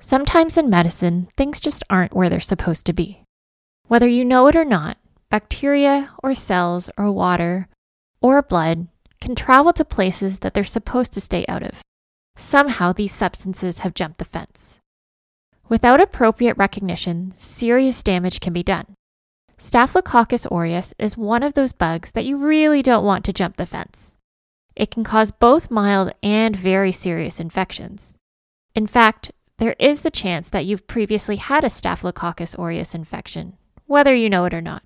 Sometimes in medicine, things just aren't where they're supposed to be. Whether you know it or not, bacteria or cells or water or blood can travel to places that they're supposed to stay out of. Somehow these substances have jumped the fence. Without appropriate recognition, serious damage can be done. Staphylococcus aureus is one of those bugs that you really don't want to jump the fence. It can cause both mild and very serious infections. In fact, there is the chance that you've previously had a Staphylococcus aureus infection, whether you know it or not.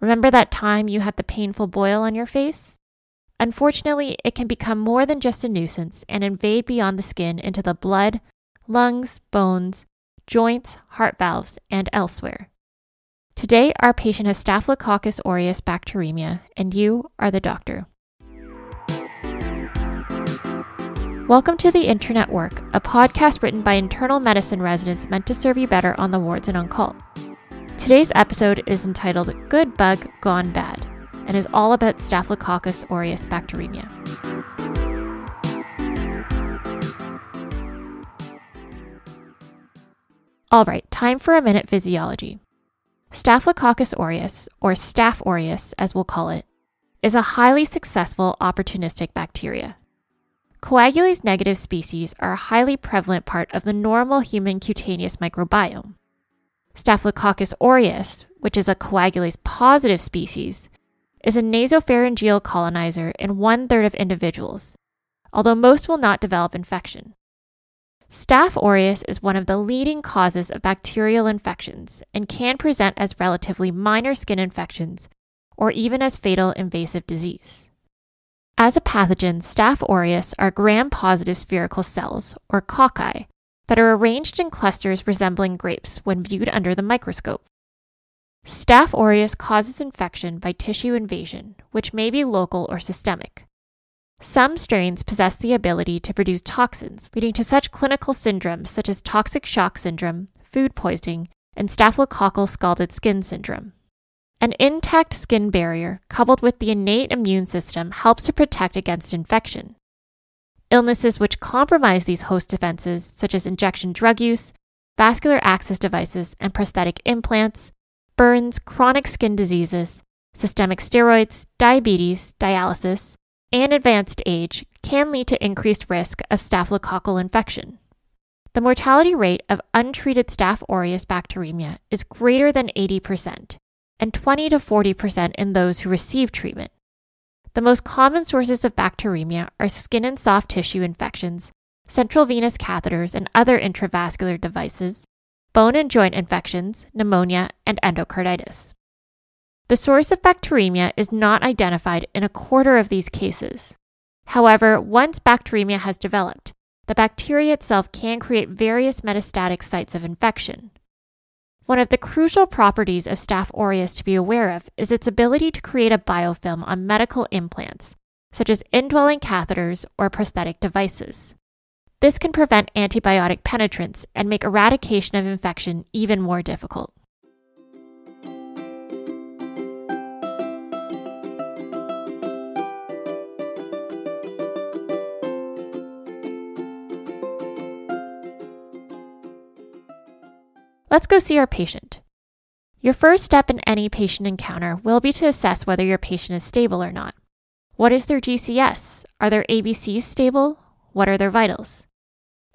Remember that time you had the painful boil on your face? Unfortunately, it can become more than just a nuisance and invade beyond the skin into the blood, lungs, bones, joints, heart valves, and elsewhere. Today, our patient has Staphylococcus aureus bacteremia, and you are the doctor. Welcome to the Internet Work, a podcast written by internal medicine residents meant to serve you better on the wards and on call. Today's episode is entitled Good Bug Gone Bad and is all about Staphylococcus aureus bacteremia. All right, time for a minute physiology. Staphylococcus aureus, or Staph aureus as we'll call it, is a highly successful opportunistic bacteria. Coagulase negative species are a highly prevalent part of the normal human cutaneous microbiome. Staphylococcus aureus, which is a coagulase positive species, is a nasopharyngeal colonizer in one third of individuals, although most will not develop infection. Staph aureus is one of the leading causes of bacterial infections and can present as relatively minor skin infections or even as fatal invasive disease. As a pathogen, Staph aureus are gram positive spherical cells, or cocci, that are arranged in clusters resembling grapes when viewed under the microscope. Staph aureus causes infection by tissue invasion, which may be local or systemic. Some strains possess the ability to produce toxins, leading to such clinical syndromes such as toxic shock syndrome, food poisoning, and staphylococcal scalded skin syndrome. An intact skin barrier, coupled with the innate immune system, helps to protect against infection. Illnesses which compromise these host defenses, such as injection drug use, vascular access devices, and prosthetic implants, burns, chronic skin diseases, systemic steroids, diabetes, dialysis, and advanced age can lead to increased risk of staphylococcal infection. The mortality rate of untreated Staph aureus bacteremia is greater than 80%, and 20 to 40% in those who receive treatment. The most common sources of bacteremia are skin and soft tissue infections, central venous catheters and other intravascular devices, bone and joint infections, pneumonia, and endocarditis. The source of bacteremia is not identified in a quarter of these cases. However, once bacteremia has developed, the bacteria itself can create various metastatic sites of infection. One of the crucial properties of Staph aureus to be aware of is its ability to create a biofilm on medical implants, such as indwelling catheters or prosthetic devices. This can prevent antibiotic penetrance and make eradication of infection even more difficult. Let's go see our patient. Your first step in any patient encounter will be to assess whether your patient is stable or not. What is their GCS? Are their ABCs stable? What are their vitals?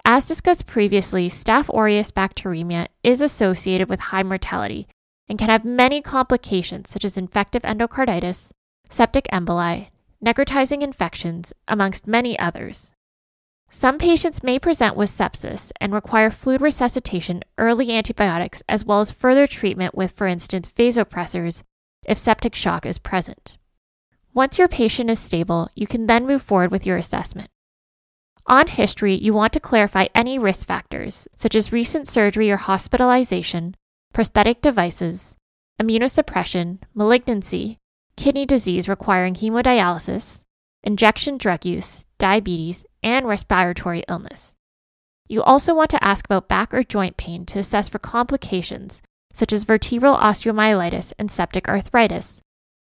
As discussed previously, Staph aureus bacteremia is associated with high mortality and can have many complications such as infective endocarditis, septic emboli, necrotizing infections, amongst many others. Some patients may present with sepsis and require fluid resuscitation, early antibiotics, as well as further treatment with, for instance, vasopressors if septic shock is present. Once your patient is stable, you can then move forward with your assessment. On history, you want to clarify any risk factors, such as recent surgery or hospitalization, prosthetic devices, immunosuppression, malignancy, kidney disease requiring hemodialysis, injection drug use, diabetes, and respiratory illness. You also want to ask about back or joint pain to assess for complications such as vertebral osteomyelitis and septic arthritis,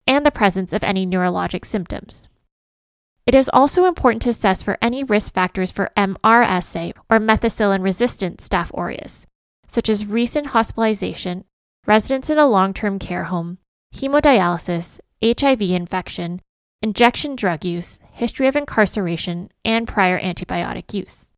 and the presence of any neurologic symptoms. It is also important to assess for any risk factors for MRSA or methicillin resistant Staph aureus, such as recent hospitalization, residence in a long term care home, hemodialysis, HIV infection, injection drug use, history of incarceration, and prior antibiotic use.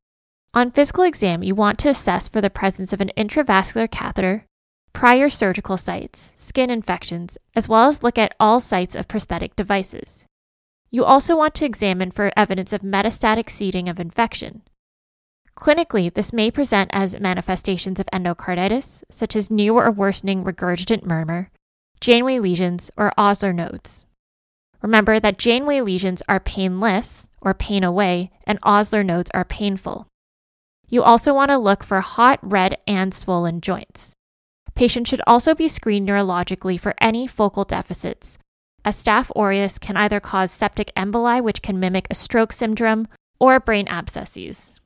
On physical exam, you want to assess for the presence of an intravascular catheter, prior surgical sites, skin infections, as well as look at all sites of prosthetic devices. You also want to examine for evidence of metastatic seeding of infection. Clinically, this may present as manifestations of endocarditis, such as new or worsening regurgitant murmur, Janeway lesions, or Osler nodes. Remember that Janeway lesions are painless or pain away, and Osler nodes are painful. You also want to look for hot, red, and swollen joints. Patients should also be screened neurologically for any focal deficits, as Staph aureus can either cause septic emboli, which can mimic a stroke syndrome, or brain abscesses.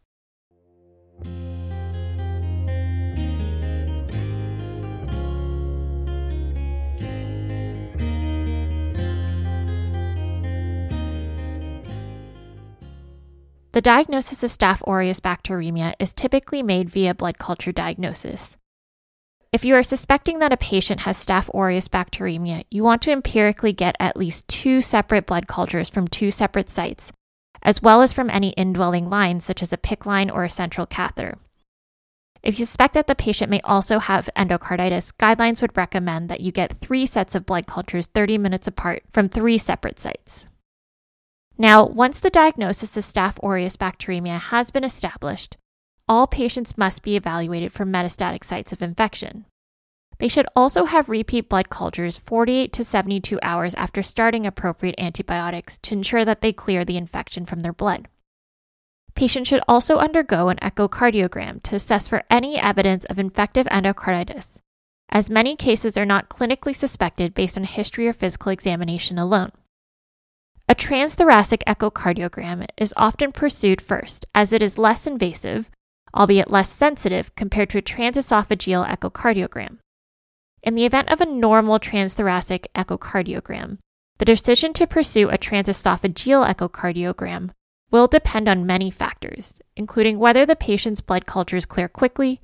The diagnosis of Staph aureus bacteremia is typically made via blood culture diagnosis. If you are suspecting that a patient has Staph aureus bacteremia, you want to empirically get at least two separate blood cultures from two separate sites, as well as from any indwelling lines such as a PICC line or a central catheter. If you suspect that the patient may also have endocarditis, guidelines would recommend that you get three sets of blood cultures 30 minutes apart from three separate sites. Now, once the diagnosis of Staph aureus bacteremia has been established, all patients must be evaluated for metastatic sites of infection. They should also have repeat blood cultures 48 to 72 hours after starting appropriate antibiotics to ensure that they clear the infection from their blood. Patients should also undergo an echocardiogram to assess for any evidence of infective endocarditis, as many cases are not clinically suspected based on history or physical examination alone. A transthoracic echocardiogram is often pursued first, as it is less invasive, albeit less sensitive, compared to a transesophageal echocardiogram. In the event of a normal transthoracic echocardiogram, the decision to pursue a transesophageal echocardiogram will depend on many factors, including whether the patient's blood cultures clear quickly,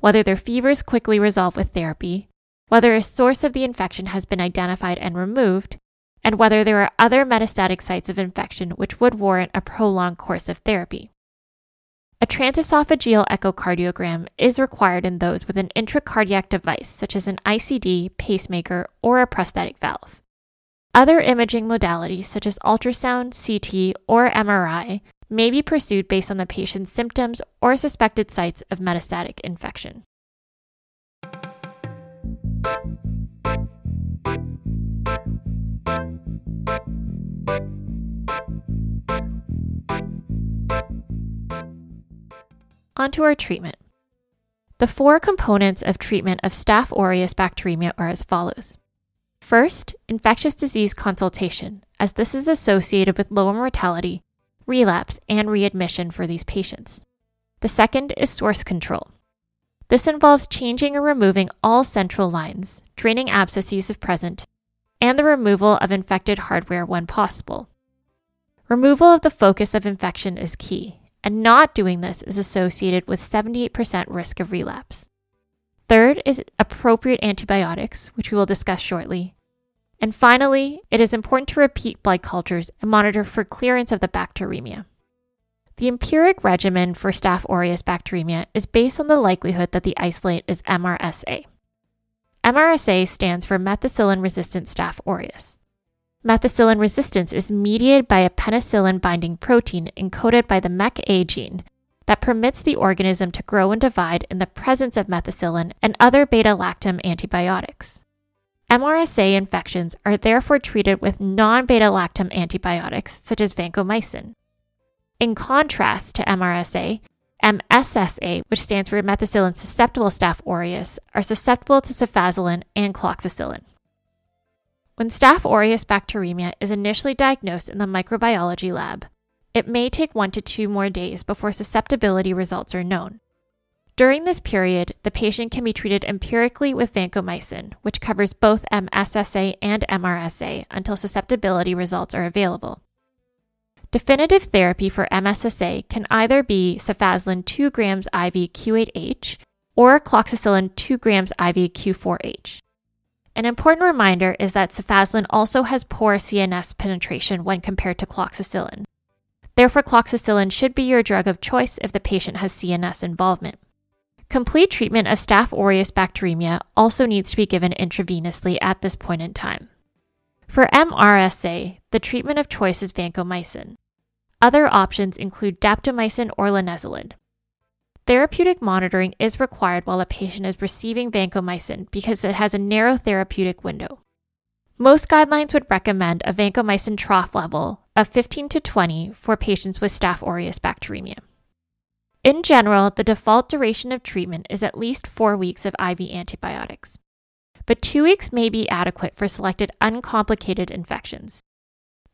whether their fevers quickly resolve with therapy, whether a source of the infection has been identified and removed, and whether there are other metastatic sites of infection which would warrant a prolonged course of therapy. A transesophageal echocardiogram is required in those with an intracardiac device, such as an ICD, pacemaker, or a prosthetic valve. Other imaging modalities, such as ultrasound, CT, or MRI, may be pursued based on the patient's symptoms or suspected sites of metastatic infection. Onto our treatment. The four components of treatment of Staph aureus bacteremia are as follows. First, infectious disease consultation, as this is associated with lower mortality, relapse, and readmission for these patients. The second is source control. This involves changing or removing all central lines, draining abscesses if present, and the removal of infected hardware when possible. Removal of the focus of infection is key, and not doing this is associated with 78% risk of relapse. Third is appropriate antibiotics, which we will discuss shortly. And finally, it is important to repeat blood cultures and monitor for clearance of the bacteremia. The empiric regimen for Staph aureus bacteremia is based on the likelihood that the isolate is MRSA. MRSA stands for methicillin resistant Staph aureus. Methicillin resistance is mediated by a penicillin binding protein encoded by the mecA gene that permits the organism to grow and divide in the presence of methicillin and other beta lactam antibiotics. MRSA infections are therefore treated with non beta lactam antibiotics such as vancomycin. In contrast to MRSA, MSSA, which stands for methicillin susceptible Staph aureus, are susceptible to cefazolin and cloxacillin. When Staph aureus bacteremia is initially diagnosed in the microbiology lab, it may take one to two more days before susceptibility results are known. During this period, the patient can be treated empirically with vancomycin, which covers both MSSA and MRSA until susceptibility results are available. Definitive therapy for MSSA can either be cefazolin 2 grams IV Q8H or cloxacillin 2 grams IV Q4H. An important reminder is that cefazolin also has poor CNS penetration when compared to cloxacillin. Therefore, cloxacillin should be your drug of choice if the patient has CNS involvement. Complete treatment of Staph aureus bacteremia also needs to be given intravenously at this point in time. For MRSA, the treatment of choice is vancomycin. Other options include daptomycin or linezolid. Therapeutic monitoring is required while a patient is receiving vancomycin because it has a narrow therapeutic window. Most guidelines would recommend a vancomycin trough level of 15 to 20 for patients with Staph aureus bacteremia. In general, the default duration of treatment is at least four weeks of IV antibiotics, but two weeks may be adequate for selected uncomplicated infections.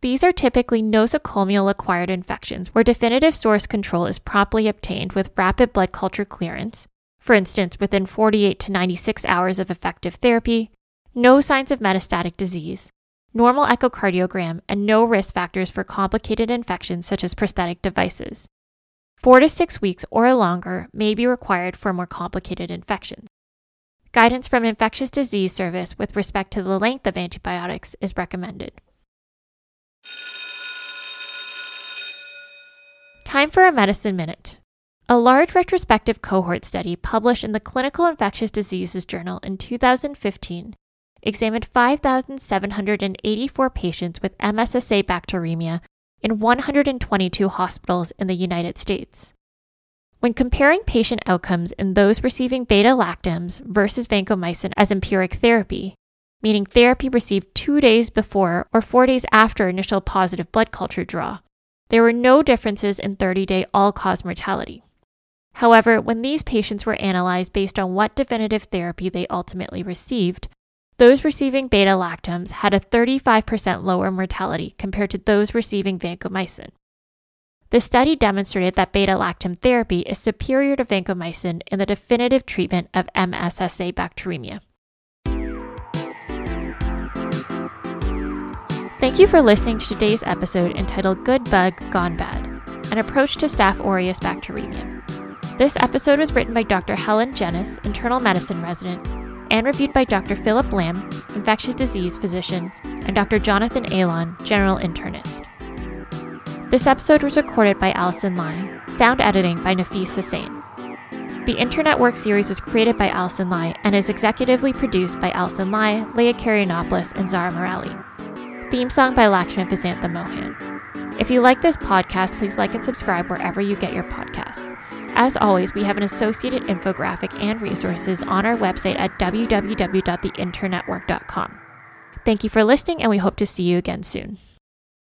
These are typically nosocomial acquired infections where definitive source control is promptly obtained with rapid blood culture clearance, for instance, within 48 to 96 hours of effective therapy, no signs of metastatic disease, normal echocardiogram, and no risk factors for complicated infections such as prosthetic devices. Four to six weeks or longer may be required for more complicated infections. Guidance from Infectious Disease Service with respect to the length of antibiotics is recommended. Time for a medicine minute. A large retrospective cohort study published in the Clinical Infectious Diseases Journal in 2015 examined 5,784 patients with MSSA bacteremia in 122 hospitals in the United States. When comparing patient outcomes in those receiving beta lactams versus vancomycin as empiric therapy, meaning therapy received two days before or four days after initial positive blood culture draw, there were no differences in 30 day all cause mortality. However, when these patients were analyzed based on what definitive therapy they ultimately received, those receiving beta lactams had a 35% lower mortality compared to those receiving vancomycin. The study demonstrated that beta lactam therapy is superior to vancomycin in the definitive treatment of MSSA bacteremia. Thank you for listening to today's episode entitled Good Bug Gone Bad An Approach to Staph aureus bacteremia. This episode was written by Dr. Helen Genis, internal medicine resident, and reviewed by Dr. Philip Lam, infectious disease physician, and Dr. Jonathan Alon, general internist. This episode was recorded by Allison Lai, sound editing by Nafis Hossain. The Internet Work series was created by Allison Lai and is executively produced by Allison Lai, Leah Karianopoulos, and Zara Morelli. Theme song by Lakshmi Vasantha Mohan. If you like this podcast, please like and subscribe wherever you get your podcasts. As always, we have an associated infographic and resources on our website at www.theinternetwork.com. Thank you for listening, and we hope to see you again soon.